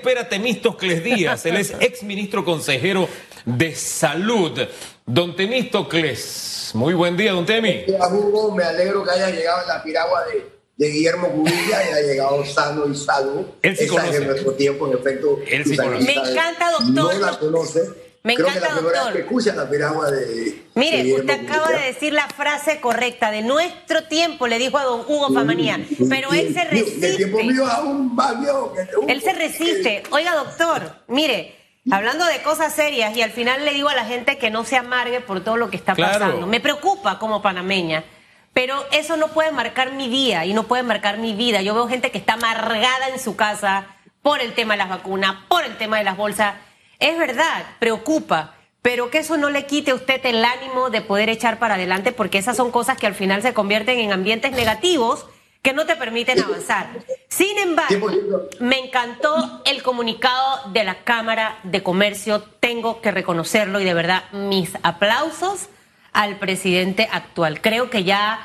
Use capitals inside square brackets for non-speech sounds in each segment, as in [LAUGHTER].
espera Temístocles Díaz? Él es ex ministro consejero de Salud. Don Temístocles, muy buen día, don Temi. Hugo, me alegro que haya llegado en la piragua de, Guillermo Cubilla y haya llegado sano y salvo. Él sí Esa es en nuestro tiempo, en efecto. Él sí conoce. Me encanta, doctor. No la conoce. Me Creo encanta, que la primera doctor. vez que escucha la piragua de. Mire, de usted acaba de decir la frase correcta de nuestro tiempo, le dijo a don Hugo Famanía, pero él se Mío, De tiempo resiste. mío es aún más viejo que el de Hugo. Él se resiste. Oiga, doctor, mire, hablando de cosas serias y al final le digo a la gente que no se amargue por todo lo que está Claro. pasando. Me preocupa como panameña, pero eso no puede marcar mi día y no puede marcar mi vida. Yo veo gente que está amargada en su casa por el tema de las vacunas, por el tema de las bolsas. Es verdad, preocupa. Pero que eso no le quite a usted el ánimo de poder echar para adelante, porque esas son cosas que al final se convierten en ambientes negativos que no te permiten avanzar. Sin embargo, 100%. me encantó el comunicado de la Cámara de Comercio, tengo que reconocerlo y de verdad mis aplausos al presidente actual. Creo que ya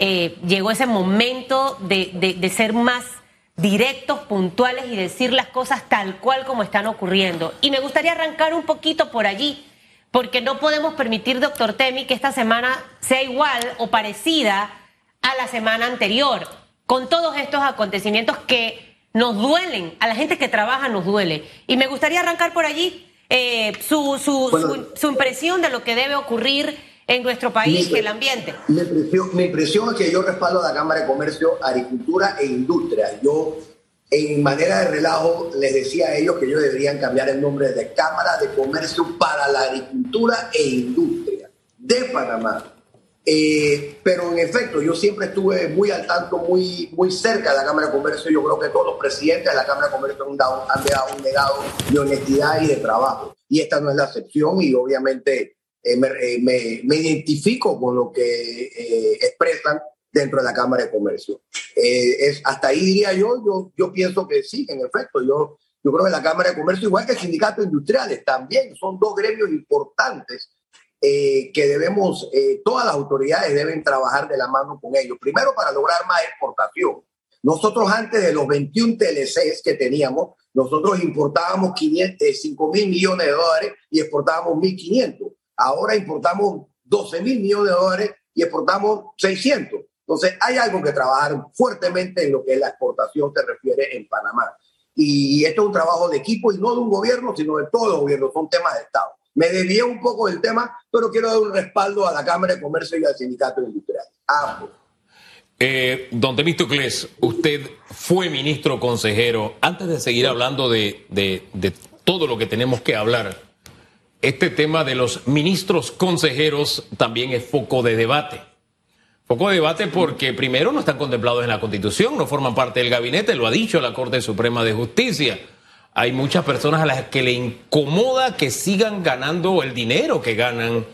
eh, llegó ese momento de ser más directos, puntuales y decir las cosas tal cual como están ocurriendo. Y me gustaría arrancar un poquito por allí, porque no podemos permitir, doctor Temi, que esta semana sea igual o parecida a la semana anterior, con todos estos acontecimientos que nos duelen, a la gente que trabaja nos duele. Y me gustaría arrancar por allí eh, su, su, Bueno. su, su impresión de lo que debe ocurrir en nuestro país, Mi- el ambiente. Mi impresión, mi impresión es que yo respaldo a la Cámara de Comercio, Agricultura e Industria. Yo, en manera de relajo, les decía a ellos que ellos deberían cambiar el nombre de Cámara de Comercio para la Agricultura e Industria de Panamá. Eh, pero en efecto, yo siempre estuve muy al tanto, muy, muy cerca de la Cámara de Comercio. Yo creo que todos los presidentes de la Cámara de Comercio han, dado, han dejado un legado de honestidad y de trabajo. Y esta no es la excepción y obviamente eh, me, eh, me- me identifico con lo que eh, expresan dentro de la Cámara de Comercio. Eh, es, hasta ahí diría yo, yo, yo pienso que sí, en efecto, yo, yo creo que la Cámara de Comercio, igual que el Sindicato Industriales, también son dos gremios importantes eh, que debemos, eh, todas las autoridades deben trabajar de la mano con ellos. Primero, para lograr más exportación. Nosotros antes de los 21 TLCs que teníamos, nosotros importábamos 500, eh, 5 mil millones de dólares y exportábamos 1.500. Ahora importamos 12 mil millones de dólares y exportamos 600. Entonces, hay algo que trabajar fuertemente en lo que la exportación se refiere en Panamá. Y esto es un trabajo de equipo y no de un gobierno, sino de todo el gobierno, son temas de Estado. Me desvié un poco del tema, pero quiero dar un respaldo a la Cámara de Comercio y al Sindicato Industrial. Ambos. Eh, don Temístocles, usted fue ministro consejero. Antes de seguir hablando de todo lo que tenemos que hablar, este tema de los ministros consejeros también es foco de debate. Foco de debate porque primero no están contemplados en la Constitución, no forman parte del gabinete, lo ha dicho la Corte Suprema de Justicia. Hay muchas personas a las que le incomoda que sigan ganando el dinero que ganan.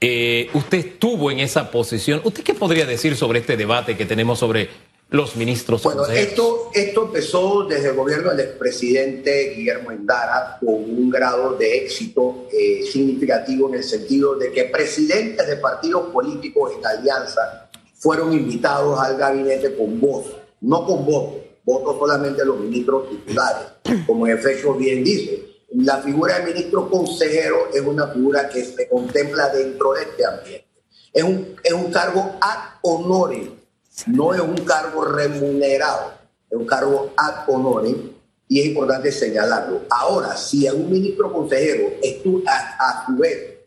Eh, usted estuvo en esa posición. ¿Usted qué podría decir sobre este debate que tenemos sobre los ministros Bueno, consejeros? esto, esto empezó desde el gobierno del expresidente Guillermo Endara con un grado de éxito eh, significativo en el sentido de que presidentes de partidos políticos en alianza fueron invitados al gabinete con voz, no con voto, voto solamente los ministros titulares, como en efecto bien dice. La figura de ministro consejero es una figura que se contempla dentro de este ambiente. Es un, es un cargo ad honorem, no es un cargo remunerado, es un cargo ad honorem y es importante señalarlo. Ahora, si un ministro consejero estu- a, su vez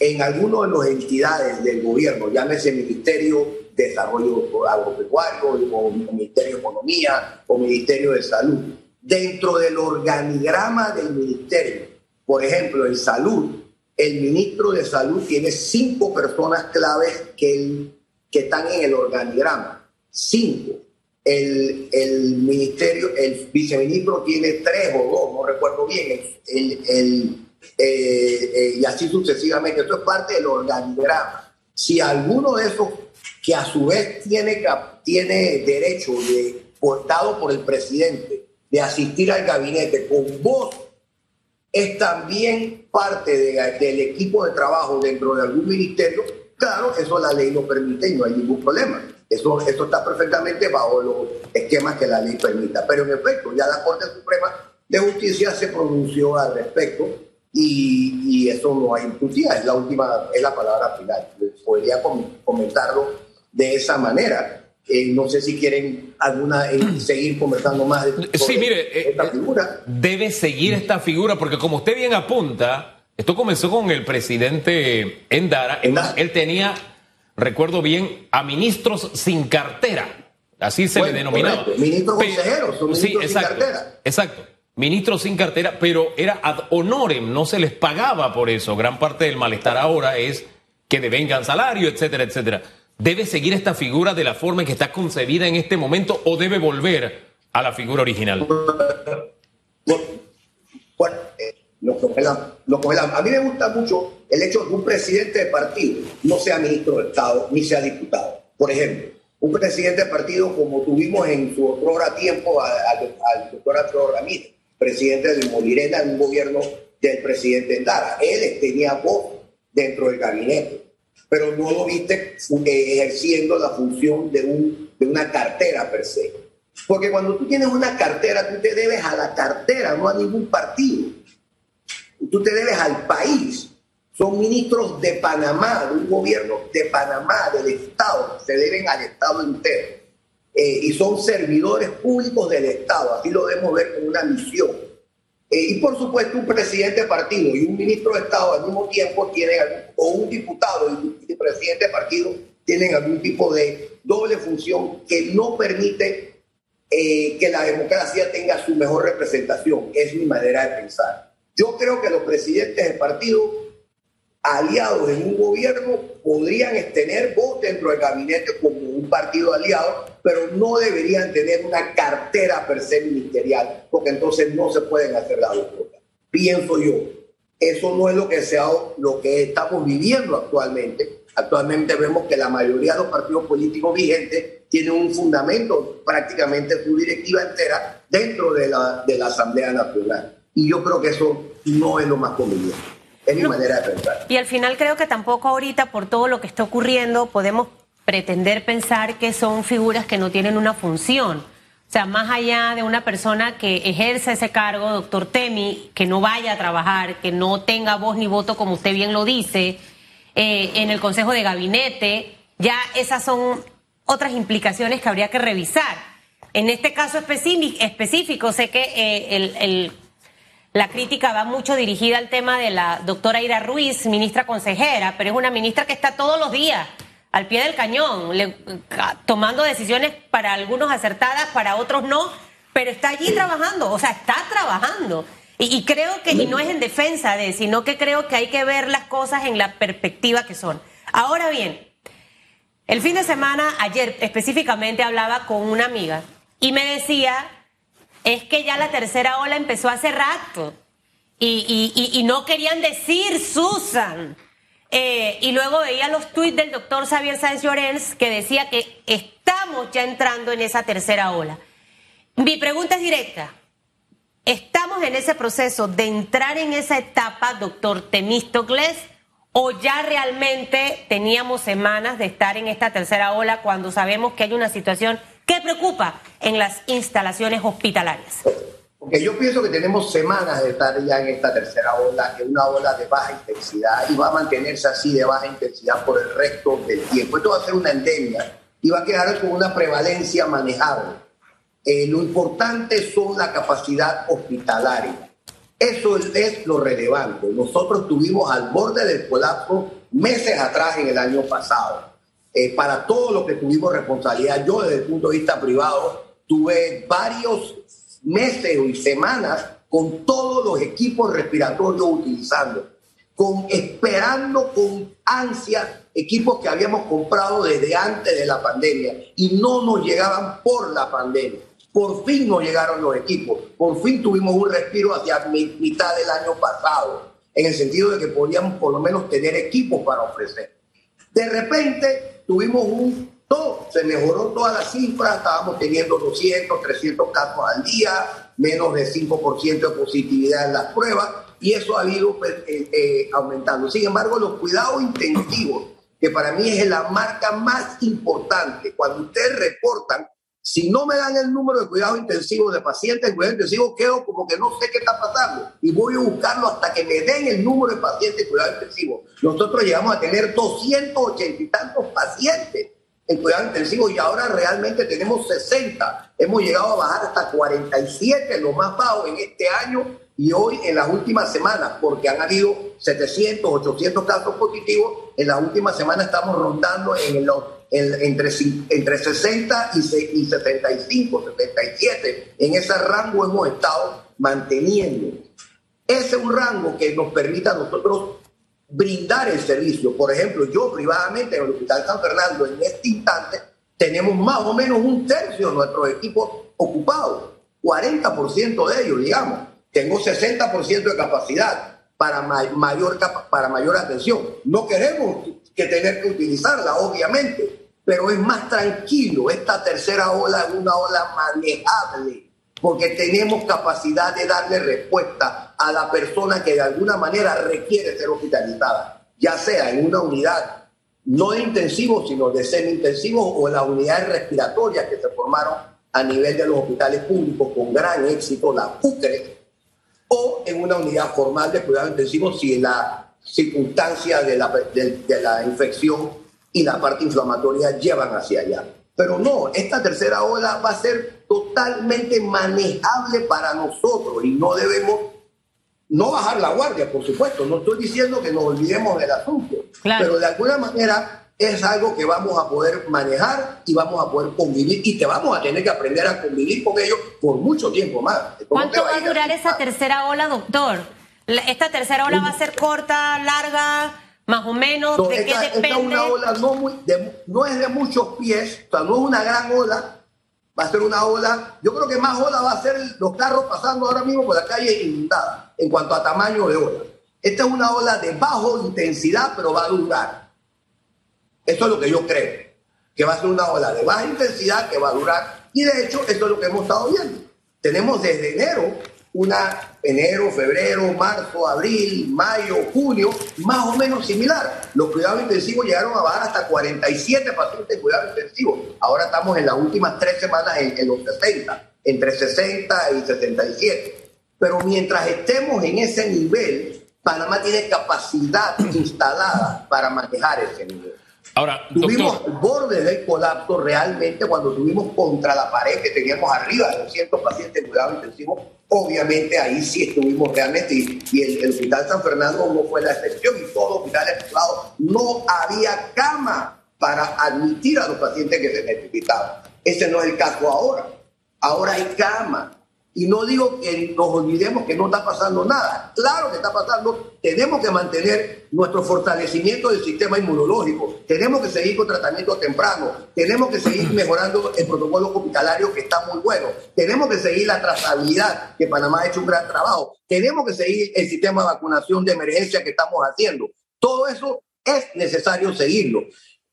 en alguno de las entidades del gobierno, llámese Ministerio de Desarrollo Agropecuario, o Ministerio de Economía, o Ministerio de Salud, dentro del organigrama del ministerio, por ejemplo, en salud, el ministro de Salud tiene cinco personas claves que están en el organigrama. Cinco. El, el ministerio, el viceministro tiene tres o dos, no recuerdo bien. El, el- eh, eh, y así sucesivamente. Esto es parte del organigrama. Si alguno de esos, que a su vez tiene, tiene derecho, de, por- dado por el presidente, de asistir al gabinete con voz es también parte de- del equipo de trabajo dentro de algún ministerio, claro, eso la ley lo permite no hay ningún problema. Eso, eso está perfectamente bajo los esquemas que la ley permita. Pero en efecto, ya la Corte Suprema de Justicia se pronunció al respecto y, eso no hay discusión, es la última, es la palabra final. Podría comentarlo de esa manera. Eh, no sé si quieren alguna eh, [CLEARS THROAT] seguir conversando más sí, mire, esta figura. Debe seguir esta figura porque como usted bien apunta, esto comenzó con el presidente Endara. Él tenía, recuerdo bien, a ministros sin cartera. Así se le denominaba. Ministros consejeros, son ministros sin cartera. Exacto. Ministros sin cartera, pero era ad honorem, no se les pagaba por eso. Gran parte del malestar ahora es que devengan salario, etcétera, etcétera. ¿Debe seguir esta figura de la forma en que está concebida en este momento o debe volver a la figura original? Bueno, eh, lo A mí me gusta mucho el hecho de que un presidente de partido no sea ministro de Estado ni sea diputado. Por ejemplo, un presidente de partido como tuvimos en su otro tiempo al, doctor Alfredo Ramírez, presidente de Molirena en un gobierno del presidente Dara. Él tenía voz dentro del gabinete, pero no lo viste eh, ejerciendo la función de, un, de una cartera per se. Porque cuando tú tienes una cartera, tú te debes a la cartera, no a ningún partido tú te debes al país. Son ministros de Panamá, de un gobierno de Panamá, del Estado, se deben al Estado entero. Eh, y son servidores públicos del Estado, así lo debemos ver como una misión. Eh, y por supuesto un presidente de partido y un ministro de Estado al mismo tiempo tienen, o un diputado y un presidente de partido tienen algún tipo de doble función que no permite eh, que la democracia tenga su mejor representación. Es mi manera de pensar. Yo creo que los presidentes de partido aliados en un gobierno podrían tener voz dentro del gabinete como un partido aliado, pero no deberían tener una cartera per se ministerial, porque entonces no se pueden hacer las dos cosas. Pienso yo, eso no es lo que, sea, lo que estamos viviendo actualmente. Actualmente vemos que la mayoría de los partidos políticos vigentes tienen un fundamento, prácticamente su directiva entera, dentro de la, de la Asamblea Nacional. Y yo creo que eso no es lo más conveniente. Es mi manera de pensar. Y al final creo que tampoco ahorita, por todo lo que está ocurriendo, podemos pretender pensar que son figuras que no tienen una función. O sea, más allá de una persona que ejerce ese cargo, doctor Temi, que no vaya a trabajar, que no tenga voz ni voto, como usted bien lo dice, eh, en el Consejo de Gabinete, ya esas son otras implicaciones que habría que revisar. En este caso específico, sé que eh, el, el la crítica va mucho dirigida al tema de la doctora Ira Ruiz, ministra consejera, pero es una ministra que está todos los días al pie del cañón, tomando decisiones para algunos acertadas, para otros no, pero está allí trabajando, o sea, está trabajando. Y, creo que, y no es en defensa de, sino que creo que hay que ver las cosas en la perspectiva que son. Ahora bien, el fin de semana, ayer específicamente, hablaba con una amiga y me decía es que ya la tercera ola empezó hace rato y, no querían decir Susan. Eh, y luego veía los tuits del doctor Xavier Sáenz Llorens que decía que estamos ya entrando en esa tercera ola. Mi pregunta es directa. ¿Estamos en ese proceso de entrar en esa etapa, doctor Temístocles, o ya realmente teníamos semanas de estar en esta tercera ola cuando sabemos que hay una situación ¿Qué preocupa en las instalaciones hospitalarias? Porque yo pienso que tenemos semanas de estar ya en esta tercera ola, que es una ola de baja intensidad y va a mantenerse así de baja intensidad por el resto del tiempo. Esto va a ser una endemia y va a quedar con una prevalencia manejable. Eh, lo importante son la capacidad hospitalaria. Eso es lo relevante. Nosotros tuvimos al borde del colapso meses atrás en el año pasado eh, para todo lo que tuvimos responsabilidad. Yo desde el punto de vista privado tuve varios meses y semanas con todos los equipos respiratorios utilizando, con, esperando con ansia equipos que habíamos comprado desde antes de la pandemia y no nos llegaban por la pandemia. Por fin nos llegaron los equipos, por fin tuvimos un respiro hacia mitad del año pasado, en el sentido de que podíamos por lo menos tener equipos para ofrecer. De repente tuvimos un todo, se mejoró toda la cifra, estábamos teniendo 200, 300 casos al día, menos de 5% de positividad en las pruebas, y eso ha ido pues, eh, eh, aumentando. Sin embargo, los cuidados intensivos, que para mí es la marca más importante, cuando ustedes reportan Si no me dan el número de cuidado intensivo de pacientes en cuidado intensivo, quedo como que no sé qué está pasando y voy a buscarlo hasta que me den el número de pacientes en cuidado intensivo. Nosotros llegamos a tener 280 y tantos pacientes en cuidado intensivo y ahora realmente tenemos 60. Hemos llegado a bajar hasta 47, lo más bajo en este año y hoy en las últimas semanas, porque han habido 700, 800 casos positivos, en las últimas semanas estamos rondando en los, entre, entre 60 y, y 75, 77. En ese rango hemos estado manteniendo. Ese es un rango que nos permite a nosotros brindar el servicio. Por ejemplo, yo privadamente en el Hospital San Fernando en este instante tenemos más o menos un tercio de nuestros equipos ocupados, 40% de ellos, digamos. Tengo 60% de capacidad para mayor, para mayor atención. No queremos que tener que utilizarla, obviamente, pero es más tranquilo. Esta tercera ola es una ola manejable porque tenemos capacidad de darle respuesta a la persona que de alguna manera requiere ser hospitalizada, ya sea en una unidad no de intensivo, sino de semi-intensivo o en las unidades respiratorias que se formaron a nivel de los hospitales públicos con gran éxito, la PUCRE, o en una unidad formal de cuidado intensivo si la circunstancia de la, de la infección y la parte inflamatoria llevan hacia allá. Pero no, esta tercera ola va a ser totalmente manejable para nosotros y no debemos no bajar la guardia, por supuesto. No estoy diciendo que nos olvidemos del asunto, pero de alguna manera es algo que vamos a poder manejar y vamos a poder convivir y que vamos a tener que aprender a convivir con ellos por mucho tiempo más. ¿Cuánto va a durar esa tercera ola, doctor? ¿Esta tercera ola va a ser corta, larga? Más o menos, ¿de qué depende? Esta una ola no, muy, no es de muchos pies, o sea, no es una gran ola, va a ser una ola, yo creo que más ola va a ser los carros pasando ahora mismo por la calle inundada, en cuanto a tamaño de ola. Esta es una ola de bajo intensidad, pero va a durar. Eso es lo que yo creo, que va a ser una ola de baja intensidad que va a durar. Y de hecho, esto es lo que hemos estado viendo. Tenemos desde enero una enero, febrero, marzo, abril, mayo, junio, más o menos similar. Los cuidados intensivos llegaron a bajar hasta 47 pacientes en cuidados intensivos. Ahora estamos en las últimas tres semanas en, los 60, entre 60 y 67. Pero mientras estemos en ese nivel, Panamá tiene capacidad [CLEARS THROAT] instalada para manejar ese nivel. Ahora, tuvimos el borde del colapso realmente cuando tuvimos contra la pared que teníamos arriba de 200 pacientes en cuidado intensivo. Obviamente ahí sí estuvimos realmente y, el, Hospital San Fernando no fue la excepción y todos los hospitales privados no había cama para admitir a los pacientes que se necesitaban. Ese no es el caso ahora. Ahora hay cama, y no digo que nos olvidemos que no está pasando nada. Claro que está pasando. Tenemos que mantener nuestro fortalecimiento del sistema inmunológico. Tenemos que seguir con tratamiento temprano. Tenemos que seguir mejorando el protocolo hospitalario que está muy bueno. Tenemos que seguir la trazabilidad, que Panamá ha hecho un gran trabajo. Tenemos que seguir el sistema de vacunación de emergencia que estamos haciendo. Todo eso es necesario seguirlo.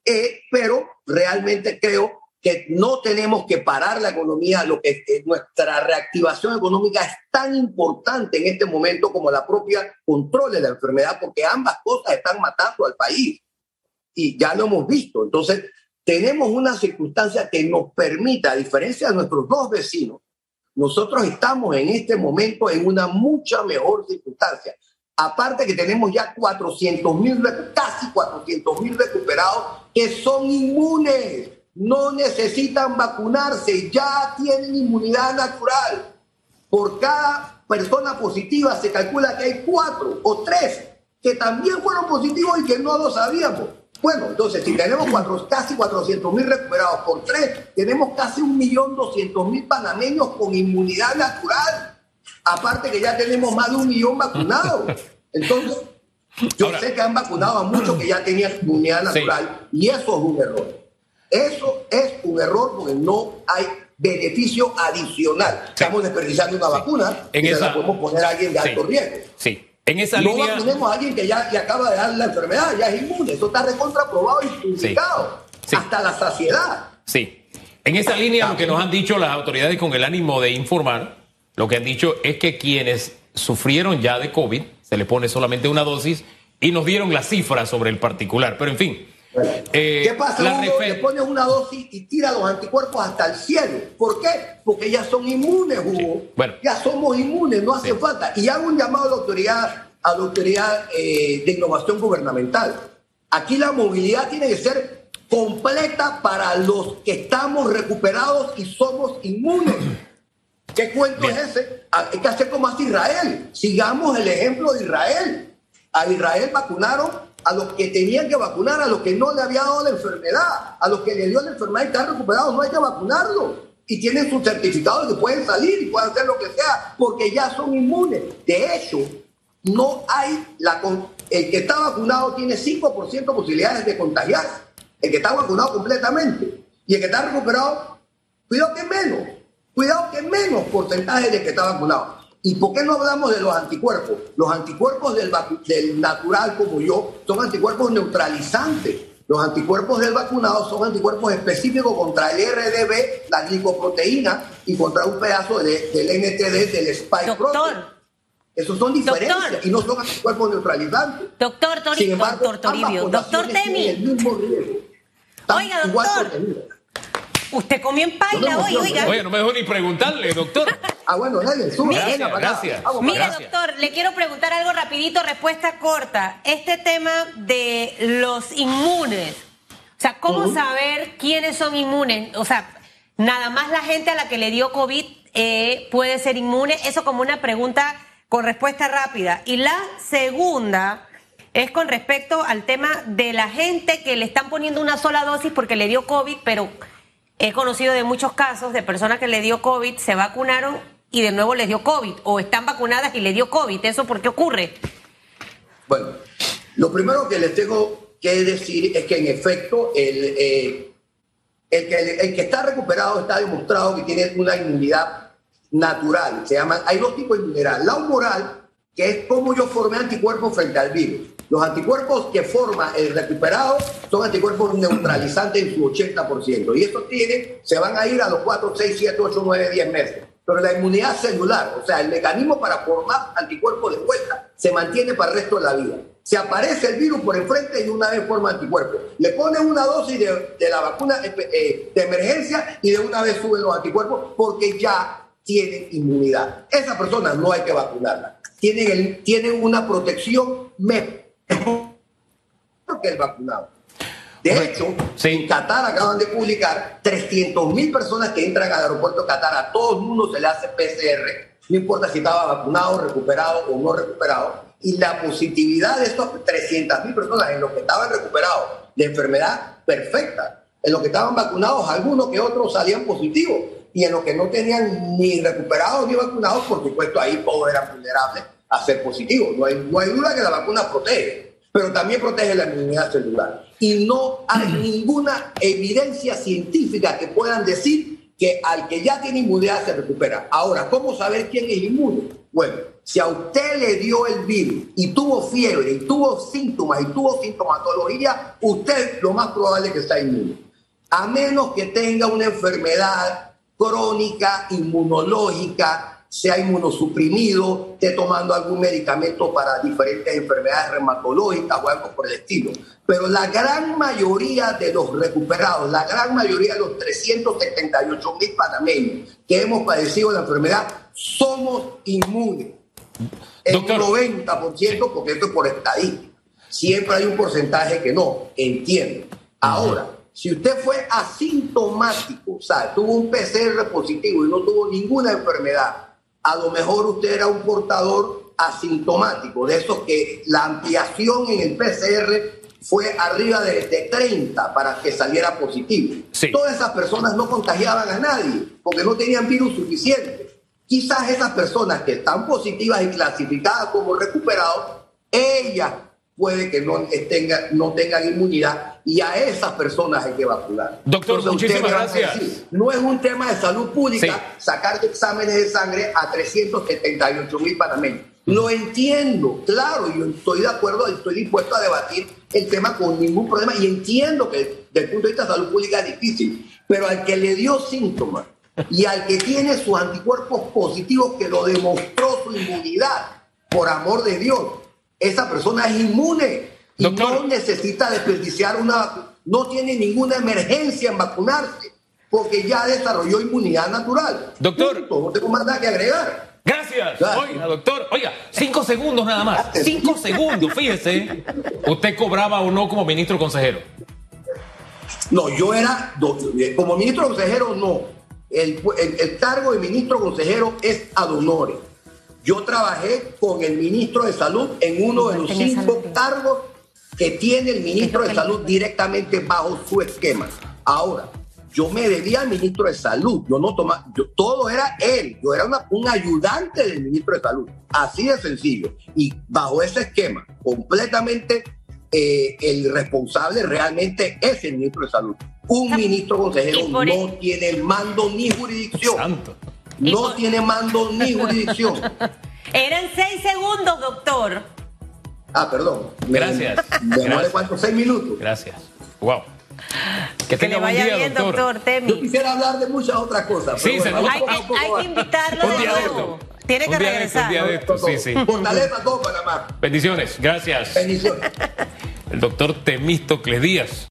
Eh, pero realmente creo que no tenemos que parar la economía, lo que nuestra reactivación económica es tan importante en este momento como la propia control de la enfermedad, porque ambas cosas están matando al país y ya lo hemos visto. Entonces, tenemos una circunstancia que nos permita, a diferencia de nuestros dos vecinos, nosotros estamos en este momento en una mucha mejor circunstancia. Aparte que tenemos ya 400 mil, casi 400 mil recuperados que son inmunes no necesitan vacunarse, ya tienen inmunidad natural. Por cada persona positiva se calcula que hay cuatro o tres que también fueron positivos y que no lo sabíamos. Bueno, entonces si tenemos cuatro, [CLEARS THROAT] casi 400 mil recuperados por tres, tenemos casi 1.200.000 panameños con inmunidad natural. Aparte que ya tenemos más de un millón vacunados. Entonces, yo sé que han vacunado a muchos que ya tenían inmunidad natural y eso es un error. Eso es un error porque no hay beneficio adicional. Estamos desperdiciando una vacuna en y esa... la podemos poner a alguien de alto riesgo. Sí. En esa no línea... vacunemos a alguien que ya, acaba de dar la enfermedad, ya es inmune. Eso está recontraprobado y publicado. Hasta la saciedad. Sí. En esa línea, lo que nos han dicho las autoridades con el ánimo de informar, lo que han dicho es que quienes sufrieron ya de COVID, se le pone solamente una dosis y nos dieron las cifras sobre el particular. Pero en fin, Eh, ¿Qué pasa? Le pones una dosis y tira los anticuerpos hasta el cielo. ¿Por qué? Porque ya son inmunes, Hugo. Ya somos inmunes, no hace falta. Y hago un llamado a la autoridad, a la autoridad eh, de innovación gubernamental. Aquí la movilidad tiene que ser completa para los que estamos recuperados y somos inmunes. ¿Qué cuento es ese? Ah, hay que hacer como hace Israel. Sigamos el ejemplo de Israel. A Israel vacunaron a los que tenían que vacunar, a los que no le había dado la enfermedad, a los que le dio la enfermedad y están recuperados, no hay que vacunarlo. Y tienen su certificado de que pueden salir y pueden hacer lo que sea, porque ya son inmunes. De hecho, no hay la... El que está vacunado tiene 5% posibilidades de contagiarse. El que está vacunado completamente. Y el que está recuperado, cuidado que menos. Cuidado que menos porcentaje de que está vacunado. ¿Y por qué no hablamos de los anticuerpos? Los anticuerpos del, del natural como yo son anticuerpos neutralizantes. Los anticuerpos del vacunado son anticuerpos específicos contra el RDB, la glicoproteína, y contra un pedazo del NTD del spike Doctor. Esos son diferencias y no son anticuerpos neutralizantes. Doctor doctor Toribio, doctor Temi. Oiga, doctor. Usted comió en paila hoy, oiga. Oye, no me dejó ni preguntarle, doctor. Ah, bueno, dale, sube. Gracias, gracias. Mira, doctor, le quiero preguntar algo rapidito, respuesta corta. Este tema de los inmunes. O sea, ¿cómo saber quiénes son inmunes? O sea, nada más la gente a la que le dio COVID eh, puede ser inmune. Eso como una pregunta con respuesta rápida. Y la segunda es con respecto al tema de la gente que le están poniendo una sola dosis porque le dio COVID, pero He conocido de muchos casos de personas que le dio COVID, se vacunaron y de nuevo les dio COVID, o están vacunadas y le dio COVID. ¿Eso por qué ocurre? Bueno, lo primero que les tengo que decir es que en efecto el, eh, el, que, está recuperado está demostrado que tiene una inmunidad natural. Se llama, hay dos tipos de inmunidad. La humoral, que es como yo formé anticuerpos frente al virus. Los anticuerpos que forma el recuperado son anticuerpos neutralizantes en su 80%. Y estos tienen, se van a ir a los 4, 6, 7, 8, 9, 10 meses. Pero la inmunidad celular, o sea, el mecanismo para formar anticuerpos de vuelta, se mantiene para el resto de la vida. Se aparece el virus por enfrente y una vez forma anticuerpos. Le ponen una dosis de, la vacuna eh, eh, de emergencia y de una vez suben los anticuerpos porque ya tienen inmunidad. Esa persona no hay que vacunarla. Tienen, tienen una protección que el vacunado. De hecho, en Qatar acaban de publicar 300 mil personas que entran al aeropuerto de Qatar, a todo el mundo se le hace PCR, no importa si estaba vacunado, recuperado o no recuperado, y la positividad de estos 300 mil personas en los que estaban recuperados de enfermedad perfecta, en los que estaban vacunados, algunos que otros salían positivos, y en los que no tenían ni recuperados ni vacunados, por supuesto ahí todos eran vulnerables a ser positivo. No hay, no hay duda que la vacuna protege, pero también protege la inmunidad celular. Y no hay ninguna evidencia científica que puedan decir que al que ya tiene inmunidad se recupera. Ahora, ¿cómo saber quién es inmune? Bueno, si a usted le dio el virus y tuvo fiebre y tuvo síntomas y tuvo sintomatología, usted lo más probable es que está inmune. A menos que tenga una enfermedad crónica, inmunológica, sea inmunosuprimido, esté tomando algún medicamento para diferentes enfermedades reumatológicas o algo por el estilo. Pero la gran mayoría de los recuperados, la gran mayoría de los 378 mil panameños que hemos padecido la enfermedad, somos inmunes. El 90%, porque esto es por estadística. Siempre hay un porcentaje que no, entiendo. Ahora, si usted fue asintomático, o sea, tuvo un PCR positivo y no tuvo ninguna enfermedad, a lo mejor usted era un portador asintomático, de esos que la ampliación en el PCR fue arriba de, 30 para que saliera positivo. Todas esas personas no contagiaban a nadie porque no tenían virus suficiente. Quizás esas personas que están positivas y clasificadas como recuperados, ellas puede que no, tenga, no tengan inmunidad y a esas personas hay que vacunar. Doctor, muchísimas gracias. no es un tema de salud pública sacar exámenes de sangre a 378 mil panameños. Lo entiendo, claro, yo estoy de acuerdo, estoy dispuesto a debatir el tema con ningún problema y entiendo que desde el punto de vista de salud pública es difícil, pero al que le dio síntomas y al que tiene sus anticuerpos positivos que lo demostró su inmunidad, por amor de Dios, esa persona es inmune Y Doctor. no necesita desperdiciar una, no tiene ninguna emergencia en vacunarse, porque ya desarrolló inmunidad natural. Doctor. Punto, no tengo más nada que agregar. Gracias. Oiga, doctor. Oiga, cinco segundos nada más. Cinco segundos, fíjese. ¿Usted cobraba o no como ministro consejero? No, yo era, eh, como ministro consejero, no. El, el- el cargo de ministro consejero es ad honorem. Yo trabajé con el ministro de Salud en uno de los cinco cargos que tiene el ministro ¿Qué de Salud directamente bajo su esquema. Ahora, yo me debía al ministro de Salud. Yo no tomaba, yo- todo era él. Yo era una- un ayudante del ministro de Salud. Así de sencillo. Y bajo ese esquema, completamente eh, el responsable realmente es el ministro de Salud. Un ministro consejero no e- tiene mando ni jurisdicción. Santo. No por- tiene mando ni [LAUGHS] jurisdicción. Eran seis segundos, doctor. Ah, perdón. Gracias. Me cuánto, seis minutos. Gracias. Wow. Que Que tenga le buen vaya día, bien, doctor. doctor, Yo Temi. quisiera hablar de muchas otras cosas. Sí, pero se bueno. Hay que, poco a hay que invitarlo de nuevo. esto. Tiene que Un día de esto, un día de regresar. esto. Sí, sí. Fortaleza todo Panamá. Bendiciones. Gracias. Bendiciones. El doctor Temístocles Díaz.